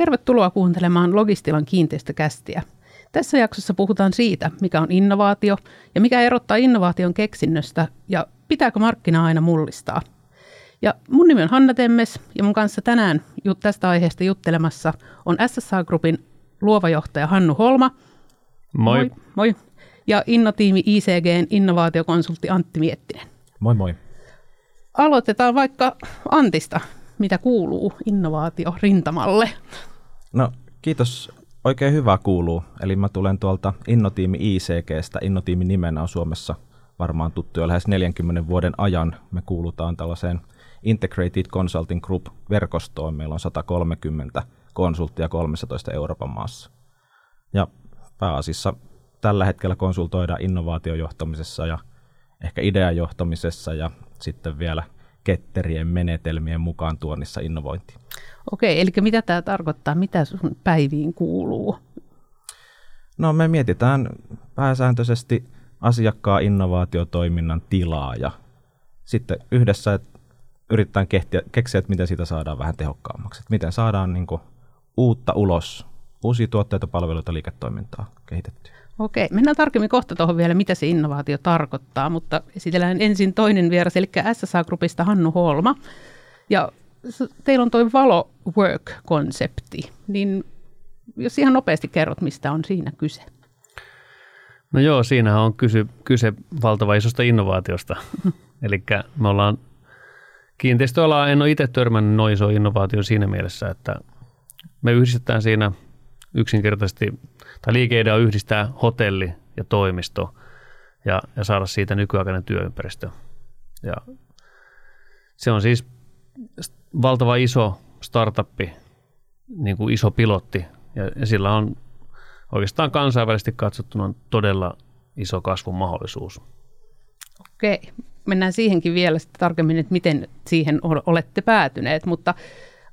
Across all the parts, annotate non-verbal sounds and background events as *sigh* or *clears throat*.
Tervetuloa kuuntelemaan Logistilan kiinteistökästiä. Tässä jaksossa puhutaan siitä, mikä on innovaatio ja mikä erottaa innovaation keksinnöstä ja pitääkö markkinaa aina mullistaa. Ja mun nimi on Hanna Temmes ja mun kanssa tänään tästä aiheesta juttelemassa on SSA Groupin luova johtaja Hannu Holma. Moi. Moi. moi. Ja Innotiimi ICGn innovaatiokonsultti Antti Miettinen. Moi moi. Aloitetaan vaikka Antista, mitä kuuluu innovaatio rintamalle. No kiitos, oikein hyvä kuuluu. Eli mä tulen tuolta Innotiimi ICGstä. Innotiimi nimenä on Suomessa varmaan tuttu jo lähes 40 vuoden ajan. Me kuulutaan tällaiseen Integrated Consulting Group-verkostoon. Meillä on 130 konsulttia 13 Euroopan maassa. Ja pääasiassa tällä hetkellä konsultoidaan innovaatiojohtamisessa ja ehkä ideajohtamisessa ja sitten vielä ketterien menetelmien mukaan tuonnissa innovointi. Okei, eli mitä tämä tarkoittaa? Mitä sun päiviin kuuluu? No me mietitään pääsääntöisesti asiakkaan innovaatiotoiminnan tilaa ja sitten yhdessä yritetään kehtiä, keksiä, että miten sitä saadaan vähän tehokkaammaksi. Että miten saadaan niin kuin, uutta ulos, uusia tuotteita, palveluita, liiketoimintaa kehitettyä. Okei, mennään tarkemmin kohta tuohon vielä, mitä se innovaatio tarkoittaa, mutta esitellään ensin toinen vieras, eli SSA Groupista Hannu Holma. Ja teillä on tuo Valo Work-konsepti, niin jos ihan nopeasti kerrot, mistä on siinä kyse. No joo, siinähän on kyse, kyse valtava isosta innovaatiosta. *laughs* Eli me ollaan kiinteistöalaa, en ole itse törmännyt noin iso innovaatio siinä mielessä, että me yhdistetään siinä yksinkertaisesti, tai liikeidea on yhdistää hotelli ja toimisto ja, ja saada siitä nykyaikainen työympäristö. Ja se on siis valtava iso startuppi, niin kuin iso pilotti, ja, sillä on oikeastaan kansainvälisesti katsottuna todella iso kasvun mahdollisuus. Okei, mennään siihenkin vielä sitten tarkemmin, että miten siihen olette päätyneet, mutta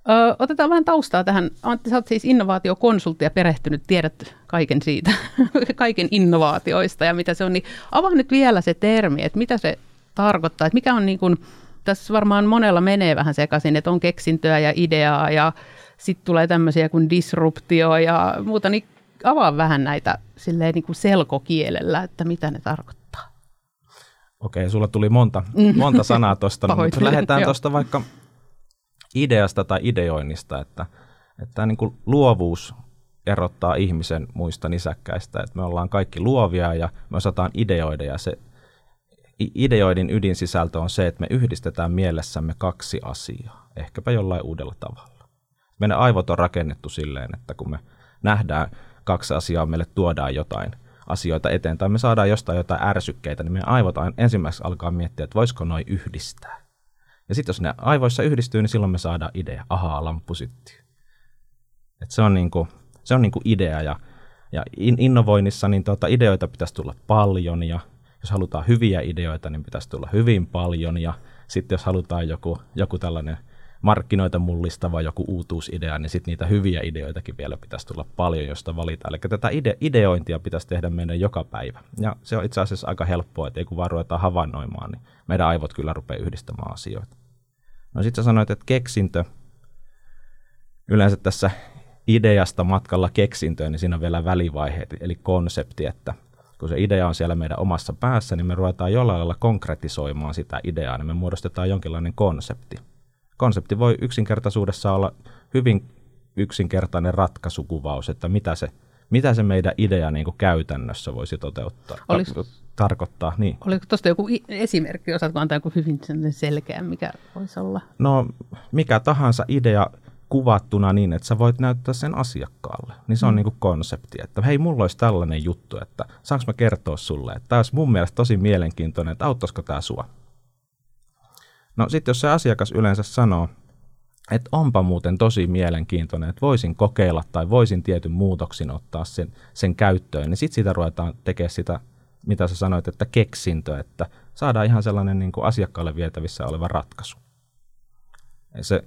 ö, otetaan vähän taustaa tähän. Antti, sä oot siis innovaatiokonsultti ja perehtynyt, tiedät kaiken siitä, *laughs* kaiken innovaatioista ja mitä se on, niin avaa nyt vielä se termi, että mitä se tarkoittaa, että mikä on niin kuin, tässä varmaan monella menee vähän sekaisin, että on keksintöä ja ideaa ja sitten tulee tämmöisiä kuin disruptio ja muuta, niin avaa vähän näitä silleen niin kuin selkokielellä, että mitä ne tarkoittaa. Okei, sulla tuli monta, monta sanaa *laughs* tuosta, mutta lähdetään tuosta vaikka ideasta tai ideoinnista, että, että niin kuin luovuus erottaa ihmisen muista nisäkkäistä, että me ollaan kaikki luovia ja me osataan ideoida ja se ideoidin ydinsisältö on se, että me yhdistetään mielessämme kaksi asiaa, ehkäpä jollain uudella tavalla. Meidän aivot on rakennettu silleen, että kun me nähdään kaksi asiaa, meille tuodaan jotain asioita eteen, tai me saadaan jostain jotain ärsykkeitä, niin meidän aivot ensimmäiseksi alkaa miettiä, että voisiko noin yhdistää. Ja sitten jos ne aivoissa yhdistyy, niin silloin me saadaan idea. Ahaa, lamppu syttyy. Et se on, niinku, se on niinku idea, ja, ja innovoinnissa niin tuota, ideoita pitäisi tulla paljon, ja jos halutaan hyviä ideoita, niin pitäisi tulla hyvin paljon, ja sitten jos halutaan joku, joku tällainen markkinoita mullistava joku uutuusidea, niin sitten niitä hyviä ideoitakin vielä pitäisi tulla paljon, josta valitaan. Eli tätä ide- ideointia pitäisi tehdä meidän joka päivä. Ja se on itse asiassa aika helppoa, että ei kun vaan ruvetaan havainnoimaan, niin meidän aivot kyllä rupeaa yhdistämään asioita. No sitten sanoit, että keksintö, yleensä tässä ideasta matkalla keksintöön, niin siinä on vielä välivaiheet, eli konsepti, että kun se idea on siellä meidän omassa päässä, niin me ruvetaan jollain lailla konkretisoimaan sitä ideaa, niin me muodostetaan jonkinlainen konsepti. Konsepti voi yksinkertaisuudessa olla hyvin yksinkertainen ratkaisukuvaus, että mitä se, mitä se meidän idea niin kuin käytännössä voisi toteuttaa, Olis, tarkoittaa. Niin. Oliko tuosta joku esimerkki, osaatko antaa joku hyvin selkeä, mikä voisi olla? No mikä tahansa idea kuvattuna niin, että sä voit näyttää sen asiakkaalle. Niin se on mm. niin kuin konsepti, että hei, mulla olisi tällainen juttu, että saanko mä kertoa sulle, että tämä olisi mun mielestä tosi mielenkiintoinen, että auttaisiko tämä sua? No sitten jos se asiakas yleensä sanoo, että onpa muuten tosi mielenkiintoinen, että voisin kokeilla tai voisin tietyn muutoksin ottaa sen, sen käyttöön, niin sitten siitä ruvetaan tekemään sitä, mitä sä sanoit, että keksintö, että saadaan ihan sellainen niin kuin asiakkaalle vietävissä oleva ratkaisu. Ja se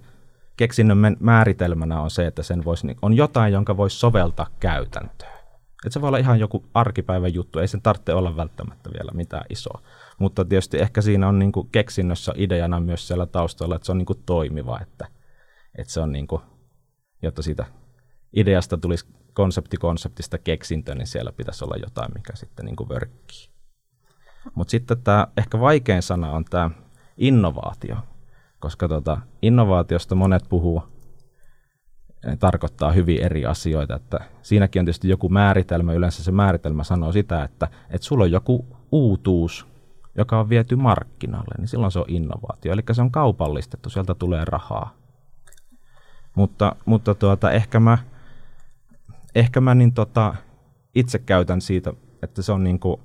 keksinnön määritelmänä on se, että sen voisi, on jotain, jonka voisi soveltaa käytäntöön. Että se voi olla ihan joku arkipäivän juttu, ei sen tarvitse olla välttämättä vielä mitään isoa. Mutta tietysti ehkä siinä on niin kuin keksinnössä ideana myös siellä taustalla, että se on niin kuin toimiva, että, että se on niin kuin, jotta siitä ideasta tulisi konsepti konseptista keksintö, niin siellä pitäisi olla jotain, mikä sitten niin vörkkii. Mutta sitten tämä ehkä vaikein sana on tämä innovaatio, koska tota, innovaatiosta monet puhuu, tarkoittaa hyvin eri asioita. Että siinäkin on tietysti joku määritelmä, yleensä se määritelmä sanoo sitä, että, että sulla on joku uutuus, joka on viety markkinalle, niin silloin se on innovaatio. Eli se on kaupallistettu, sieltä tulee rahaa. Mutta, mutta tuota, ehkä mä, ehkä mä niin tota, itse käytän siitä, että se on niin kuin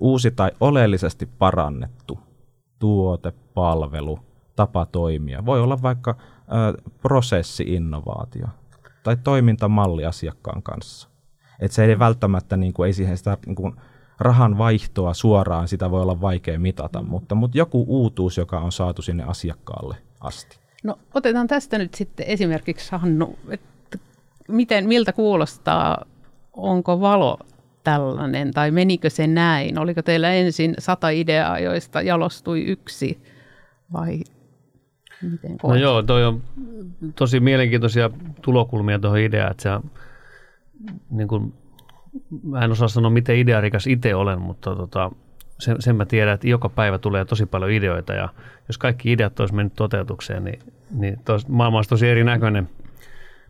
uusi tai oleellisesti parannettu tuote, palvelu, tapa toimia. Voi olla vaikka ö, prosessi-innovaatio tai toimintamalli asiakkaan kanssa. Et se ei välttämättä, niin kuin, ei siihen sitä niin kuin, rahan vaihtoa suoraan, sitä voi olla vaikea mitata, mutta, mutta joku uutuus, joka on saatu sinne asiakkaalle asti. No otetaan tästä nyt sitten esimerkiksi Hannu, että miten, miltä kuulostaa, onko valo tällainen tai menikö se näin? Oliko teillä ensin sata ideaa, joista jalostui yksi vai miten koet? No joo, toi on tosi mielenkiintoisia tulokulmia tuohon ideaan, että se on, niin kuin, mä en osaa sanoa, miten idearikas itse olen, mutta tota, sen, sen mä tiedän, että joka päivä tulee tosi paljon ideoita ja jos kaikki ideat olisi mennyt toteutukseen, niin, niin tos, maailma olisi tosi erinäköinen.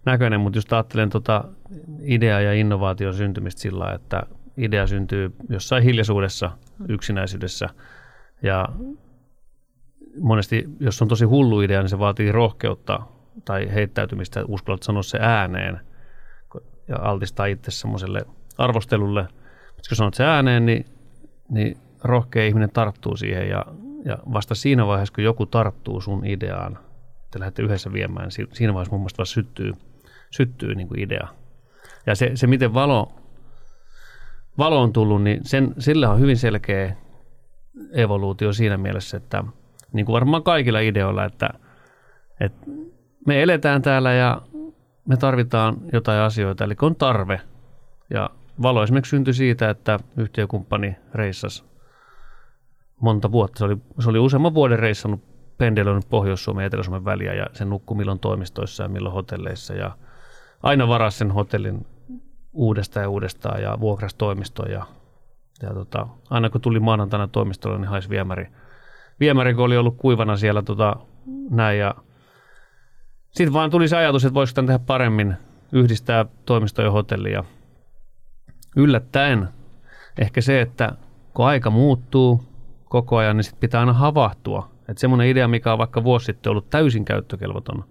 Näköinen, mutta just ajattelen tota idea ja innovaation syntymistä sillä että idea syntyy jossain hiljaisuudessa, yksinäisyydessä ja monesti, jos on tosi hullu idea, niin se vaatii rohkeutta tai heittäytymistä, uskallat sanoa se ääneen ja altistaa itse semmoiselle arvostelulle. Mutta kun sanot se ääneen, niin, niin rohkea ihminen tarttuu siihen ja, ja vasta siinä vaiheessa, kun joku tarttuu sun ideaan, että lähdette yhdessä viemään, siinä vaiheessa mun mielestä vasta syttyy, syttyy niin kuin idea. Ja se, se miten valo, valo on tullut, niin sen, sillä on hyvin selkeä evoluutio siinä mielessä, että niin kuin varmaan kaikilla ideoilla, että, että me eletään täällä ja me tarvitaan jotain asioita, eli on tarve. Ja valo esimerkiksi syntyi siitä, että yhtiökumppani reissasi monta vuotta. Se oli, se oli useamman vuoden reissannut pendelöinyt Pohjois-Suomen ja Etelä-Suomen väliä ja sen nukkui milloin toimistoissa ja milloin hotelleissa ja aina varasi sen hotellin uudestaan ja uudestaan ja vuokrasi toimistoon ja, ja tota, aina kun tuli maanantaina toimistolle, niin haisi viemäri. Viemäri, kun oli ollut kuivana siellä tota, näin ja sitten vaan tuli se ajatus, että voisiko tämän tehdä paremmin, yhdistää toimisto ja hotelli ja yllättäen ehkä se, että kun aika muuttuu, koko ajan, niin sit pitää aina havahtua. Että semmoinen idea, mikä on vaikka vuosi sitten ollut täysin käyttökelvoton,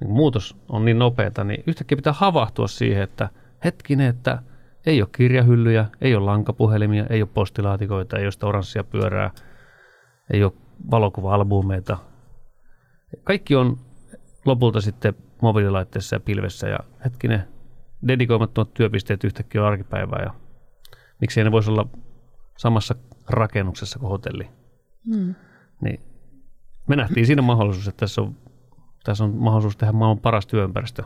niin muutos on niin nopeata, niin yhtäkkiä pitää havahtua siihen, että hetkinen, että ei ole kirjahyllyjä, ei ole lankapuhelimia, ei ole postilaatikoita, ei ole sitä oranssia pyörää, ei ole valokuva-albumeita. Kaikki on lopulta sitten mobiililaitteessa ja pilvessä ja hetkinen, dedikoimattomat työpisteet yhtäkkiä on arkipäivää ja miksi ne voisi olla samassa rakennuksessa kuin hotelli. Mm. Niin me nähtiin siinä mahdollisuus, että tässä on, tässä on mahdollisuus tehdä maailman paras työympäristö,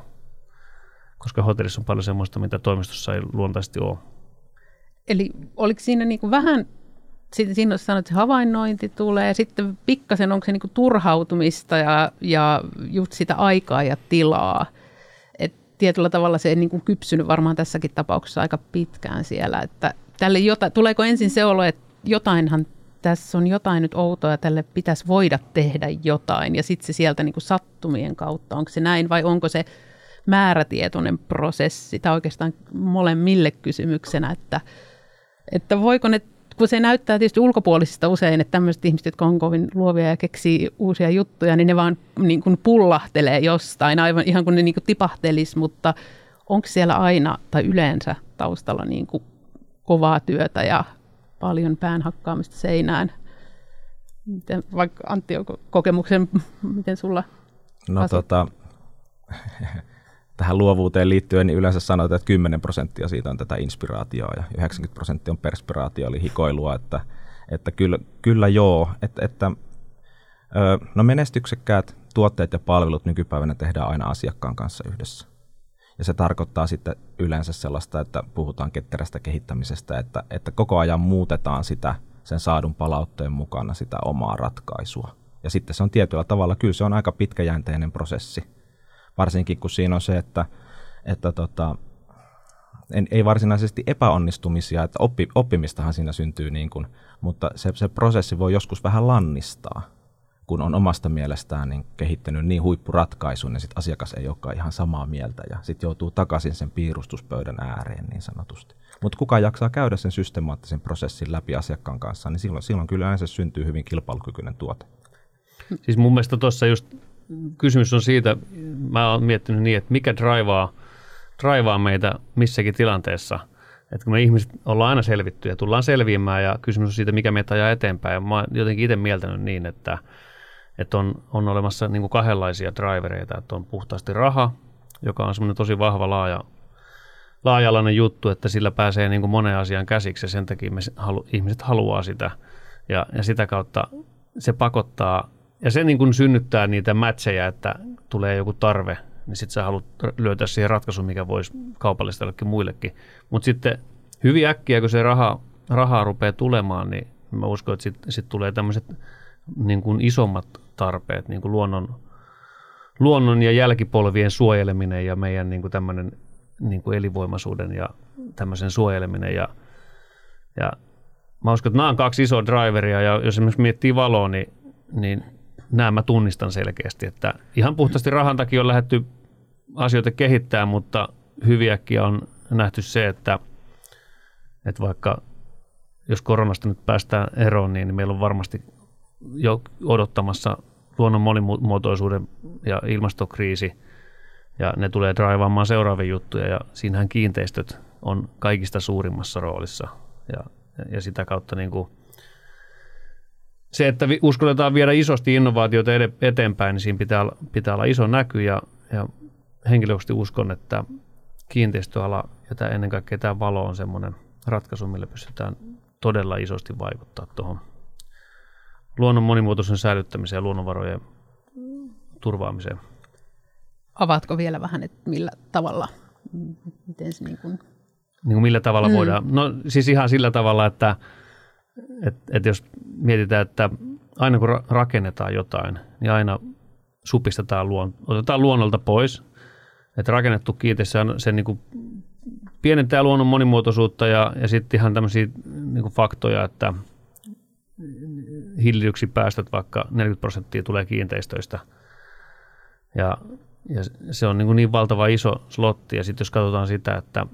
koska hotellissa on paljon sellaista, mitä toimistossa ei luontaisesti ole. Eli oliko siinä niin kuin vähän, siinä sanoit, että havainnointi tulee, ja sitten pikkasen onko se niin turhautumista ja, ja just sitä aikaa ja tilaa. Et tietyllä tavalla se ei niin kypsynyt varmaan tässäkin tapauksessa aika pitkään siellä, että tälle jota, tuleeko ensin se olo, että jotainhan tässä on jotain nyt outoa ja tälle pitäisi voida tehdä jotain. Ja sitten se sieltä niin sattumien kautta, onko se näin vai onko se määrätietoinen prosessi? Tai oikeastaan molemmille kysymyksenä, että, että voiko ne, kun se näyttää tietysti ulkopuolisista usein, että tämmöiset ihmiset, jotka on kovin luovia ja keksii uusia juttuja, niin ne vaan niin kuin pullahtelee jostain, aivan ihan kuin ne niin kuin tipahtelisi, mutta onko siellä aina tai yleensä taustalla niin kuin kovaa työtä ja paljon pään hakkaamista seinään. Miten, vaikka Antti, onko kokemuksen, miten sulla? No tota, tähän luovuuteen liittyen, niin yleensä sanotaan, että 10 prosenttia siitä on tätä inspiraatioa ja 90 prosenttia on perspiraatio, eli hikoilua, että, että kyllä, kyllä joo, että, että no menestyksekkäät tuotteet ja palvelut nykypäivänä tehdään aina asiakkaan kanssa yhdessä. Ja se tarkoittaa sitten yleensä sellaista, että puhutaan ketterästä kehittämisestä, että, että koko ajan muutetaan sitä sen saadun palautteen mukana sitä omaa ratkaisua. Ja sitten se on tietyllä tavalla, kyllä se on aika pitkäjänteinen prosessi. Varsinkin kun siinä on se, että, että tota, en, ei varsinaisesti epäonnistumisia, että oppi, oppimistahan siinä syntyy, niin kuin, mutta se, se prosessi voi joskus vähän lannistaa, kun on omasta mielestään niin kehittänyt niin huippuratkaisun, ja sitten asiakas ei olekaan ihan samaa mieltä, ja sitten joutuu takaisin sen piirustuspöydän ääreen niin sanotusti. Mutta kuka jaksaa käydä sen systemaattisen prosessin läpi asiakkaan kanssa, niin silloin, silloin kyllä yleensä syntyy hyvin kilpailukykyinen tuote. Siis mun mielestä tuossa just kysymys on siitä, mä oon miettinyt niin, että mikä draivaa, draivaa meitä missäkin tilanteessa. Että kun me ihmiset ollaan aina selvitty ja tullaan selviämään ja kysymys on siitä, mikä meitä ajaa eteenpäin. Ja mä oon jotenkin itse mieltänyt niin, että, että on, on olemassa niin kuin kahdenlaisia drivereita. Että on puhtaasti raha, joka on semmoinen tosi vahva laaja, laaja juttu, että sillä pääsee niin kuin moneen asiaan käsiksi ja sen takia me halu, ihmiset haluaa sitä. Ja, ja sitä kautta se pakottaa ja se niin kuin synnyttää niitä matcheja, että tulee joku tarve, niin sitten sä haluat löytää siihen ratkaisun, mikä voisi kaupallista jollekin muillekin. Mutta sitten hyvin äkkiä, kun se raha, rahaa rupeaa tulemaan, niin mä uskon, että sitten sit tulee tämmöiset niin kuin isommat tarpeet, niin kuin luonnon, luonnon ja jälkipolvien suojeleminen ja meidän niin kuin tämmöinen niin kuin elinvoimaisuuden ja tämmöisen suojeleminen. Ja, ja mä uskon, että nämä on kaksi isoa driveria, ja jos esimerkiksi miettii valoa, niin, niin nämä mä tunnistan selkeästi, että ihan puhtaasti rahan takia on lähdetty asioita kehittää, mutta hyviäkin on nähty se, että, että vaikka jos koronasta nyt päästään eroon, niin meillä on varmasti jo odottamassa luonnon monimuotoisuuden ja ilmastokriisi, ja ne tulee draivaamaan seuraavia juttuja, ja siinähän kiinteistöt on kaikista suurimmassa roolissa, ja, ja sitä kautta niin kuin se, että uskalletaan viedä isosti innovaatioita eteenpäin, niin siinä pitää, pitää olla iso näky ja, ja henkilökohtaisesti uskon, että kiinteistöala ja tämä, ennen kaikkea tämä valo on semmoinen ratkaisu, millä pystytään todella isosti vaikuttaa tuohon luonnon monimuotoisen säilyttämiseen ja luonnonvarojen turvaamiseen. Avaatko vielä vähän, että millä tavalla, miten se niin kuin... Niin kuin millä tavalla mm. voidaan? No siis ihan sillä tavalla, että et, et jos mietitään, että aina kun rakennetaan jotain, niin aina supistetaan luon, otetaan luonnolta pois. Että rakennettu kiinteistö se niin kuin pienentää luonnon monimuotoisuutta ja, ja sitten ihan tämmöisiä niin kuin faktoja, että hiilidioksidipäästöt vaikka 40 prosenttia tulee kiinteistöistä. Ja, ja se on niin, kuin niin valtava iso slotti. Ja sitten jos katsotaan sitä, että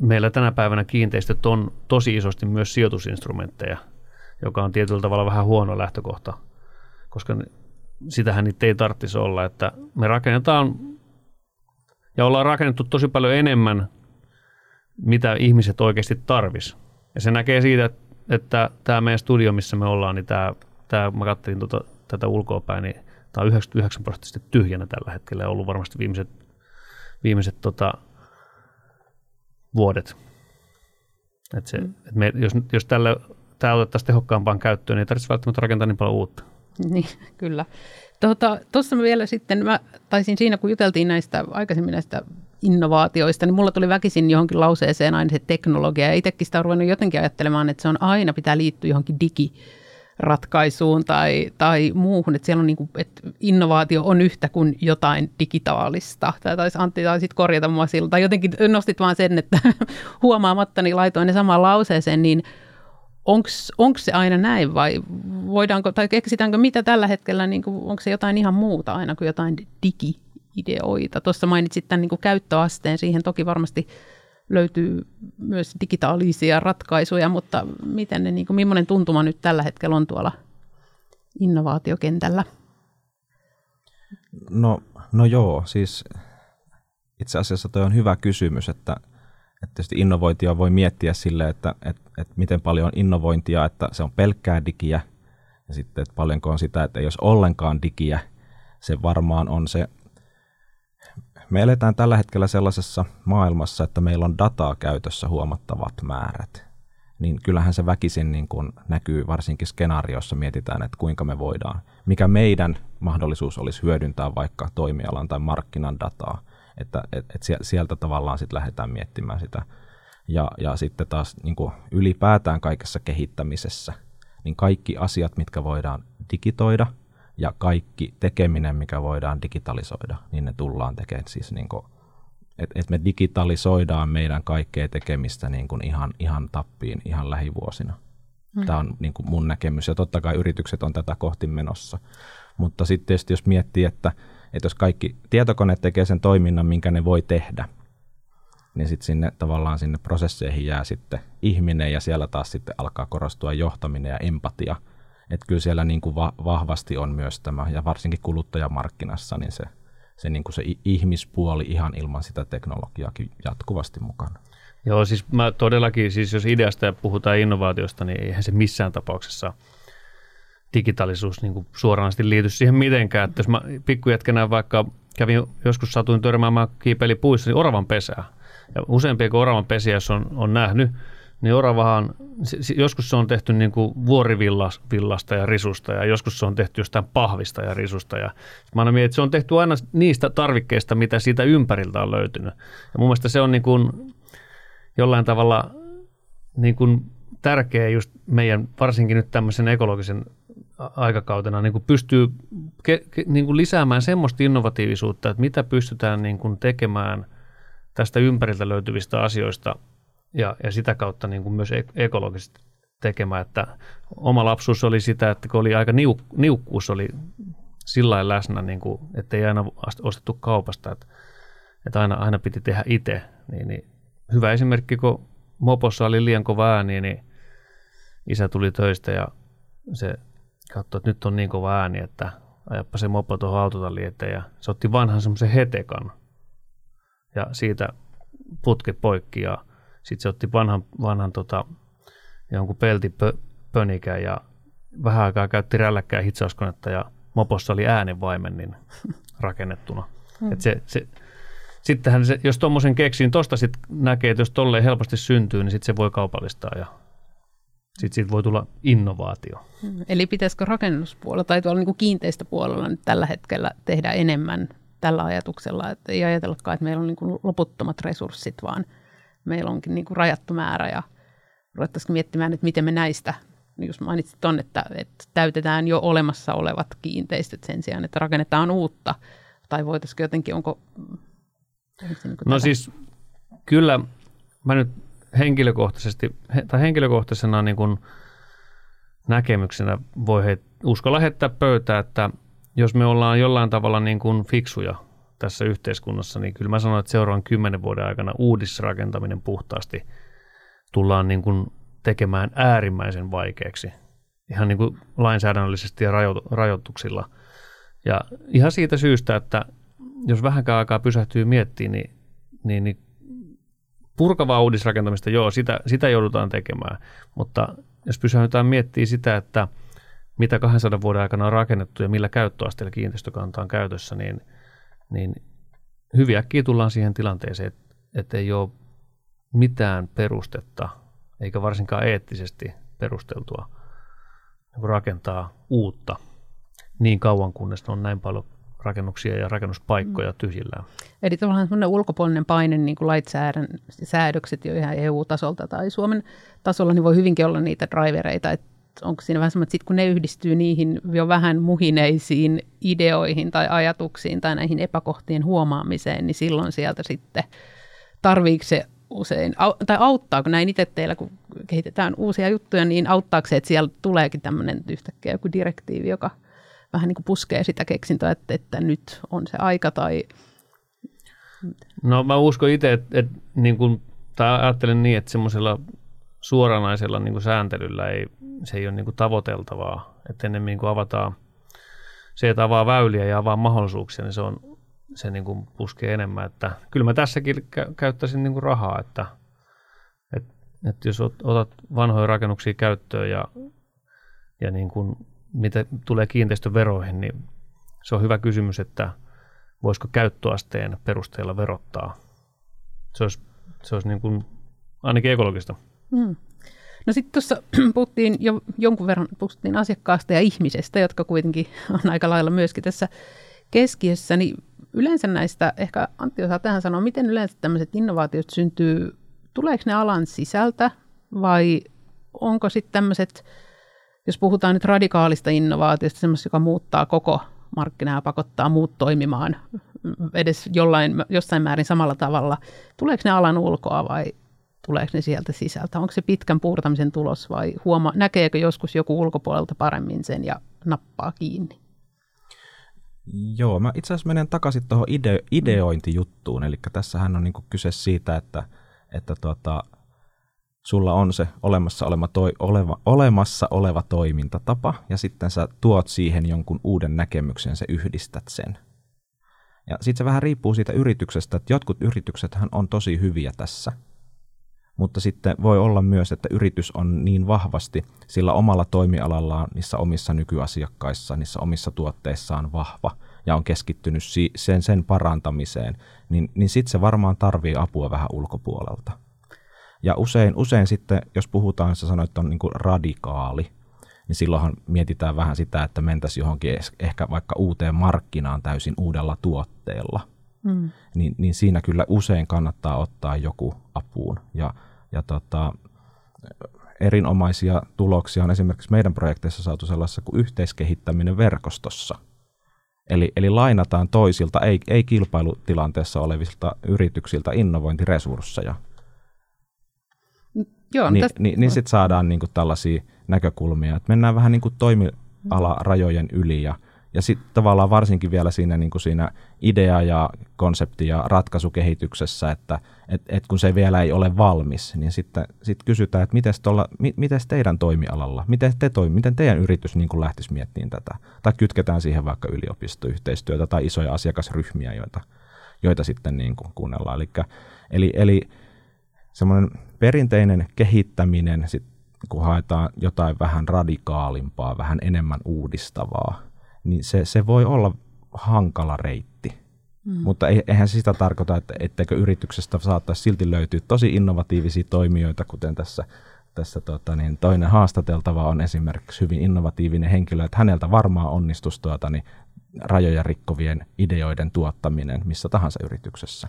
meillä tänä päivänä kiinteistöt on tosi isosti myös sijoitusinstrumentteja, joka on tietyllä tavalla vähän huono lähtökohta, koska sitähän niitä ei tarvitsisi olla, että me rakennetaan ja ollaan rakennettu tosi paljon enemmän, mitä ihmiset oikeasti tarvis. Ja se näkee siitä, että tämä meidän studio, missä me ollaan, niin tämä, tämä mä katselin tuota, tätä ulkoapäin, niin tämä on 99 prosenttisesti tyhjänä tällä hetkellä ja ollut varmasti viimeiset, viimeiset tota, vuodet. Et se, mm. et me, jos, jos tällä, tämä otettaisiin tehokkaampaan käyttöön, niin ei tarvitse välttämättä rakentaa niin paljon uutta. *laughs* Niin, kyllä. Tuossa tota, vielä sitten, mä taisin siinä, kun juteltiin näistä aikaisemmin näistä innovaatioista, niin mulla tuli väkisin johonkin lauseeseen aina se teknologia, ja itsekin sitä on ruvennut jotenkin ajattelemaan, että se on aina pitää liittyä johonkin digi, ratkaisuun tai, tai muuhun, että siellä on niin kuin, että innovaatio on yhtä kuin jotain digitaalista. Tai taisi Antti taisit korjata mua siltä, tai jotenkin nostit vaan sen, että *laughs* huomaamatta niin laitoin ne samaan lauseeseen, niin onko se aina näin vai voidaanko, tai keksitäänkö mitä tällä hetkellä, niin kuin, onko se jotain ihan muuta aina kuin jotain digi-ideoita? Tuossa mainitsit tämän niin kuin käyttöasteen, siihen toki varmasti löytyy myös digitaalisia ratkaisuja, mutta miten ne, niin kuin, millainen tuntuma nyt tällä hetkellä on tuolla innovaatiokentällä? No, no joo, siis itse asiassa tuo on hyvä kysymys, että, että tietysti innovointia voi miettiä sille, että, että, että miten paljon on innovointia, että se on pelkkää digiä, ja sitten että paljonko on sitä, että jos ollenkaan digiä, se varmaan on se me eletään tällä hetkellä sellaisessa maailmassa, että meillä on dataa käytössä huomattavat määrät. Niin kyllähän se väkisin niin kuin näkyy varsinkin skenaariossa, mietitään, että kuinka me voidaan, mikä meidän mahdollisuus olisi hyödyntää vaikka toimialan tai markkinan dataa. Että et, et sieltä tavallaan sitten lähdetään miettimään sitä. Ja, ja sitten taas niin kuin ylipäätään kaikessa kehittämisessä, niin kaikki asiat, mitkä voidaan digitoida – ja kaikki tekeminen, mikä voidaan digitalisoida, niin ne tullaan tekemään siis niin kuin että et me digitalisoidaan meidän kaikkea tekemistä niin kuin ihan, ihan tappiin ihan lähivuosina. Mm. Tämä on niin kuin mun näkemys ja totta kai yritykset on tätä kohti menossa. Mutta sitten tietysti jos miettii, että, että jos kaikki tietokoneet tekee sen toiminnan, minkä ne voi tehdä, niin sitten sinne tavallaan sinne prosesseihin jää sitten ihminen ja siellä taas sitten alkaa korostua johtaminen ja empatia. Että kyllä siellä niin kuin va- vahvasti on myös tämä, ja varsinkin kuluttajamarkkinassa, niin se, se, niin kuin se ihmispuoli ihan ilman sitä teknologiaakin jatkuvasti mukana. Joo, siis mä todellakin, siis jos ideasta ja puhutaan innovaatiosta, niin eihän se missään tapauksessa digitaalisuus niin kuin suoranaisesti liity siihen mitenkään. Että jos mä pikkujätkänä vaikka kävin joskus satuin törmäämään kiipeli puissa, niin oravan pesää. Ja useampia kuin oravan pesiä, jos on, on nähnyt, niin oravahan, joskus se on tehty niin kuin vuorivillasta ja risusta ja joskus se on tehty jostain pahvista ja risusta. Ja mä aina mietin, että se on tehty aina niistä tarvikkeista, mitä siitä ympäriltä on löytynyt. Ja mun mielestä se on niin kuin jollain tavalla niin kuin tärkeä just meidän, varsinkin nyt tämmöisen ekologisen aikakautena, niin kuin pystyy ke, ke, niin kuin lisäämään semmoista innovatiivisuutta, että mitä pystytään niin kuin tekemään tästä ympäriltä löytyvistä asioista ja, ja sitä kautta niin kuin myös ekologisesti tekemään, että oma lapsuus oli sitä, että kun oli aika niuk, niukkuus oli sillä läsnä, niin kuin, että ei aina ostettu kaupasta, että, että aina, aina piti tehdä itse, niin, niin hyvä esimerkki, kun mopossa oli liian kova ääni, niin isä tuli töistä ja se katsoi, että nyt on niin kova ääni, että ajappa se mopo tuohon autotalliin eteen ja se otti vanhan semmoisen hetekan ja siitä putke poikki ja sitten se otti vanhan, vanhan tota, jonkun peltipönikän ja vähän aikaa käytti rälläkkää hitsauskonetta ja mopossa oli äänenvaimen niin *laughs* rakennettuna. Mm. Et se, se, sittenhän se, jos tuommoisen keksiin, tuosta sitten näkee, että jos tolleen helposti syntyy, niin sitten se voi kaupallistaa ja sitten siitä voi tulla innovaatio. Hmm. Eli pitäisikö rakennuspuolella tai tuolla niin kuin kiinteistöpuolella nyt tällä hetkellä tehdä enemmän tällä ajatuksella, että ei ajatellakaan, että meillä on niin kuin loputtomat resurssit, vaan meillä onkin niin kuin rajattu määrä ja ruvettaisiin miettimään, että miten me näistä, just mainitsit tuon, että, että täytetään jo olemassa olevat kiinteistöt sen sijaan, että rakennetaan uutta, tai voitaisiinko jotenkin, onko niin no tätä? siis kyllä mä nyt henkilökohtaisesti, tai henkilökohtaisena niin kuin näkemyksenä voi he, uskalla heittää pöytää, että jos me ollaan jollain tavalla niin kuin fiksuja tässä yhteiskunnassa, niin kyllä mä sanon, että seuraavan kymmenen vuoden aikana uudisrakentaminen puhtaasti tullaan niin kuin tekemään äärimmäisen vaikeaksi ihan niin kuin lainsäädännöllisesti ja rajoituksilla. Ja ihan siitä syystä, että jos vähänkään aikaa pysähtyy miettimään, niin, niin, niin purkavaa uudisrakentamista, joo, sitä, sitä joudutaan tekemään, mutta jos pysähdytään miettimään sitä, että mitä 200 vuoden aikana on rakennettu ja millä käyttöasteella kiinteistökanta on käytössä, niin, niin hyvin äkkiä tullaan siihen tilanteeseen, että, ei ole mitään perustetta, eikä varsinkaan eettisesti perusteltua rakentaa uutta niin kauan, kunnes on näin paljon rakennuksia ja rakennuspaikkoja mm. tyhjillään. Eli tavallaan semmoinen ulkopuolinen paine, niin kuin säädökset jo ihan EU-tasolta tai Suomen tasolla, niin voi hyvinkin olla niitä drivereita, että onko siinä vähän semmoinen, että sit kun ne yhdistyy niihin jo vähän muhineisiin ideoihin tai ajatuksiin tai näihin epäkohtien huomaamiseen, niin silloin sieltä sitten tarviiko se usein, tai auttaako näin itse teillä, kun kehitetään uusia juttuja, niin auttaako se, että siellä tuleekin tämmöinen yhtäkkiä joku direktiivi, joka – vähän niin kuin puskee sitä keksintöä, että, että nyt on se aika tai... No mä uskon itse, että, että niin kuin, tai ajattelen niin, että semmoisella suoranaisella niin kuin sääntelyllä ei, se ei ole niin kuin tavoiteltavaa, että ennemmin kuin avataan se, että avaa väyliä ja avaa mahdollisuuksia, niin se on se niin kuin puskee enemmän. Että kyllä mä tässäkin kä- käyttäisin niin kuin rahaa, että, että, että jos otat vanhoja rakennuksia käyttöön ja, ja niin kuin mitä tulee kiinteistöveroihin, niin se on hyvä kysymys, että voisiko käyttöasteen perusteella verottaa. Se olisi, se olisi niin kuin ainakin ekologista. Hmm. No sitten tuossa *clears throat* puhuttiin jo jonkun verran puhuttiin asiakkaasta ja ihmisestä, jotka kuitenkin *laughs* on aika lailla myöskin tässä keskiössä, niin yleensä näistä, ehkä Antti osaa tähän sanoa, miten yleensä tämmöiset innovaatiot syntyy, tuleeko ne alan sisältä vai onko sitten tämmöiset jos puhutaan nyt radikaalista innovaatiosta, semmoista, joka muuttaa koko markkinaa ja pakottaa muut toimimaan edes jollain, jossain määrin samalla tavalla. Tuleeko ne alan ulkoa vai tuleeko ne sieltä sisältä? Onko se pitkän puurtamisen tulos vai huoma, näkeekö joskus joku ulkopuolelta paremmin sen ja nappaa kiinni? Joo, mä itse asiassa menen takaisin tuohon ide- ideointijuttuun, eli tässähän on niinku kyse siitä, että, että tuota, sulla on se olemassa, olema toi, oleva, olemassa oleva toimintatapa, ja sitten sä tuot siihen jonkun uuden näkemyksen, sä yhdistät sen. Ja sitten se vähän riippuu siitä yrityksestä, että jotkut yrityksethän on tosi hyviä tässä, mutta sitten voi olla myös, että yritys on niin vahvasti sillä omalla toimialallaan, niissä omissa nykyasiakkaissa, niissä omissa tuotteissaan vahva ja on keskittynyt sen, sen parantamiseen, niin, niin sitten se varmaan tarvii apua vähän ulkopuolelta. Ja usein, usein sitten, jos puhutaan, sä sanoit, että on niin radikaali, niin silloinhan mietitään vähän sitä, että mentäisiin johonkin ehkä vaikka uuteen markkinaan täysin uudella tuotteella. Mm. Niin, niin siinä kyllä usein kannattaa ottaa joku apuun. Ja, ja tota, erinomaisia tuloksia on esimerkiksi meidän projekteissa saatu sellaisessa kuin yhteiskehittäminen verkostossa. Eli, eli lainataan toisilta, ei, ei kilpailutilanteessa olevilta yrityksiltä innovointiresursseja. Joo, niin, tästä... niin, niin sitten saadaan niin kuin tällaisia näkökulmia, että mennään vähän niin kuin toimialarajojen yli ja, ja sitten tavallaan varsinkin vielä siinä, niin kuin siinä idea- ja konsepti- ja ratkaisukehityksessä, että et, et kun se vielä ei ole valmis, niin sitten sit kysytään, että miten mi, teidän toimialalla, miten, te toi, miten teidän yritys niin kuin lähtisi miettimään tätä, tai kytketään siihen vaikka yliopistoyhteistyötä tai isoja asiakasryhmiä, joita, joita sitten niin kuin kuunnellaan. Elikkä, eli, eli semmoinen perinteinen kehittäminen, sit, kun haetaan jotain vähän radikaalimpaa, vähän enemmän uudistavaa, niin se, se voi olla hankala reitti. Mm. Mutta eihän se sitä tarkoita, että etteikö yrityksestä saattaisi silti löytyä tosi innovatiivisia toimijoita, kuten tässä, tässä tota, niin toinen haastateltava on esimerkiksi hyvin innovatiivinen henkilö, että häneltä varmaan onnistuisi tuota, niin, rajoja rikkovien ideoiden tuottaminen missä tahansa yrityksessä.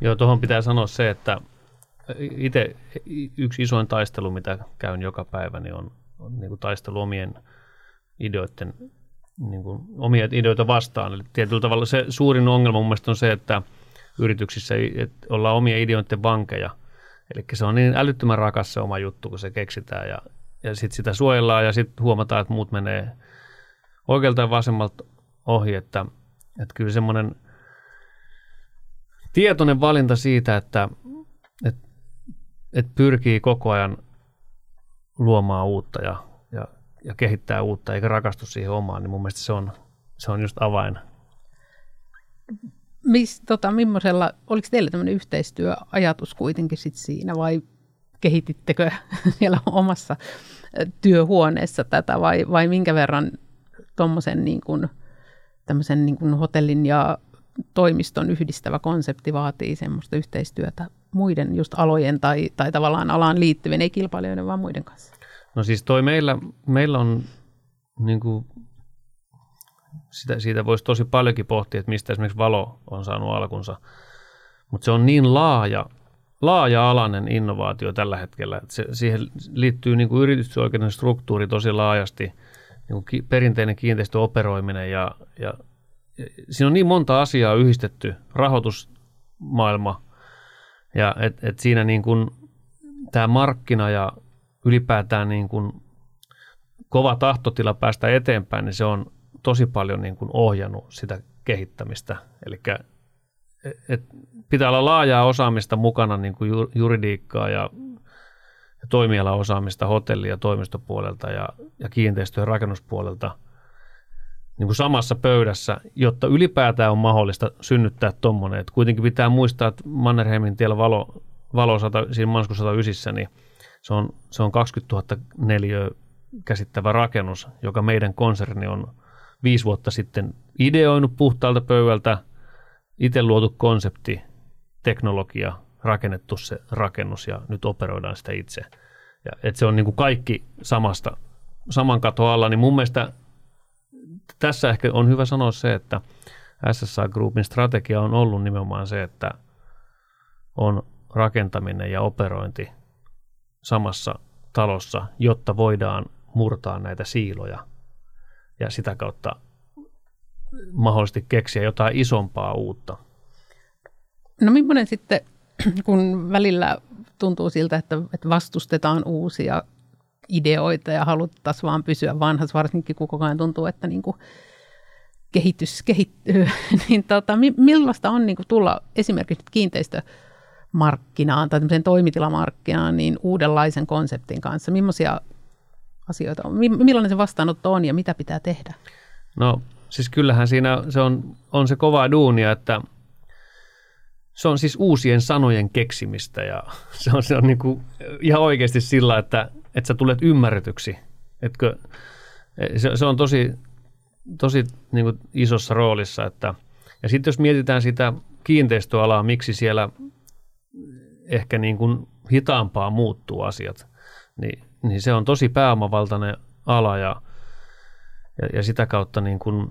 Joo, tuohon pitää sanoa se, että itse yksi isoin taistelu, mitä käyn joka päivä, niin on, on niin kuin taistelu omien ideoiden, niin kuin, omia ideoita vastaan. Eli tietyllä tavalla se suurin ongelma mun mielestä on se, että yrityksissä että ollaan omia ideoiden vankeja. Eli se on niin älyttömän rakas se oma juttu, kun se keksitään ja, ja sitten sitä suojellaan ja sitten huomataan, että muut menee oikealta ja vasemmalta ohi, että, että kyllä semmoinen tietoinen valinta siitä, että, että että pyrkii koko ajan luomaan uutta ja, ja, kehittää uutta, eikä rakastu siihen omaan, niin mun mielestä se on, se on just avain. Mis, tota, oliko teillä tämmöinen yhteistyöajatus kuitenkin sit siinä vai kehitittekö *laughs* siellä omassa työhuoneessa tätä vai, vai minkä verran tuommoisen niin niin hotellin ja toimiston yhdistävä konsepti vaatii semmoista yhteistyötä muiden just alojen tai, tai tavallaan alaan liittyvien, ei kilpailijoiden, vaan muiden kanssa? No siis toi meillä, meillä on niin kuin, sitä, siitä voisi tosi paljonkin pohtia, että mistä esimerkiksi valo on saanut alkunsa. Mutta se on niin laaja, laaja-alainen innovaatio tällä hetkellä, että se, siihen liittyy niin kuin yritysoikeuden struktuuri tosi laajasti, niin kuin ki, perinteinen kiinteistöoperoiminen ja, ja, ja siinä on niin monta asiaa yhdistetty, rahoitusmaailma, ja et, et siinä niin kuin tämä markkina ja ylipäätään niin kuin kova tahtotila päästä eteenpäin, niin se on tosi paljon niin kuin ohjannut sitä kehittämistä. Eli pitää olla laajaa osaamista mukana niin kuin juridiikkaa ja, ja toimialaosaamista hotelli- ja toimistopuolelta ja, ja kiinteistö- ja rakennuspuolelta – niin kuin samassa pöydässä, jotta ylipäätään on mahdollista synnyttää tuommoinen. Kuitenkin pitää muistaa, että Mannerheimin tiellä valo, valo 100, siinä Mansku 109, niin se on, se on 20 000 neliö käsittävä rakennus, joka meidän konserni on viisi vuotta sitten ideoinut puhtaalta pöydältä, itse luotu konsepti, teknologia, rakennettu se rakennus ja nyt operoidaan sitä itse. Ja, että se on niin kuin kaikki samasta, saman katon alla, niin mun mielestä tässä ehkä on hyvä sanoa se, että SSA Groupin strategia on ollut nimenomaan se, että on rakentaminen ja operointi samassa talossa, jotta voidaan murtaa näitä siiloja ja sitä kautta mahdollisesti keksiä jotain isompaa uutta? No millainen sitten, *clears throat* kun välillä tuntuu siltä, että, vastustetaan uusia ideoita ja haluttaisiin vaan pysyä vanhassa, varsinkin kun koko ajan tuntuu, että niin kuin kehitys kehittyy, *laughs* niin tota, millaista on niin kuin tulla esimerkiksi kiinteistömarkkinaan tai toimitilamarkkinaan niin uudenlaisen konseptin kanssa? Millaisia asioita on? Millainen se vastaanotto on ja mitä pitää tehdä? No siis kyllähän siinä se on, on se kova duunia, että se on siis uusien sanojen keksimistä ja *laughs* se on, se on niin kuin ihan oikeasti sillä, että, että sä tulet ymmärretyksi. Etkö, se, se on tosi, tosi niin kuin isossa roolissa. Että, ja sitten jos mietitään sitä kiinteistöalaa, miksi siellä ehkä niin kuin hitaampaa muuttuu asiat, niin, niin se on tosi pääomavaltainen ala ja, ja, ja sitä kautta niin kuin,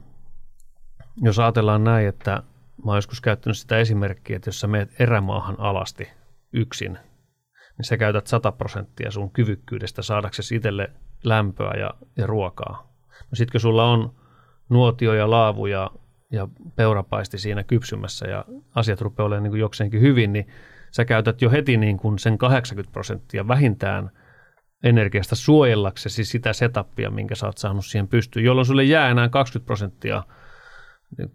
jos ajatellaan näin, että mä oon joskus käyttänyt sitä esimerkkiä, että jos sä meet erämaahan alasti yksin, niin sä käytät 100 prosenttia sun kyvykkyydestä saadaksesi itselle lämpöä ja, ja ruokaa. No sit kun sulla on nuotio ja laavu ja, ja peurapaisti siinä kypsymässä ja asiat rupeaa olemaan niin jokseenkin hyvin, niin sä käytät jo heti niin kuin sen 80 prosenttia vähintään energiasta suojellaksesi sitä setapia, minkä sä oot saanut siihen pystyyn, jolloin sulle jää enää 20 prosenttia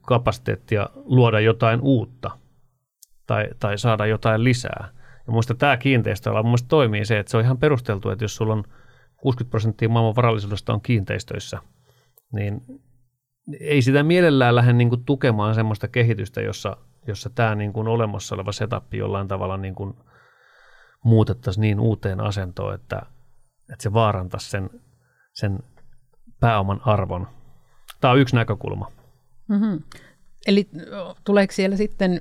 kapasiteettia luoda jotain uutta tai, tai saada jotain lisää. Ja muista tämä kiinteistöala mun toimii se, että se on ihan perusteltu, että jos sulla on 60 prosenttia maailman varallisuudesta on kiinteistöissä, niin ei sitä mielellään lähde niin tukemaan sellaista kehitystä, jossa, jossa tämä niin kuin olemassa oleva setup jollain tavalla niin kuin muutettaisiin niin uuteen asentoon, että, että se vaarantaisi sen, sen pääoman arvon. Tämä on yksi näkökulma. Mm-hmm. Eli tuleeko siellä sitten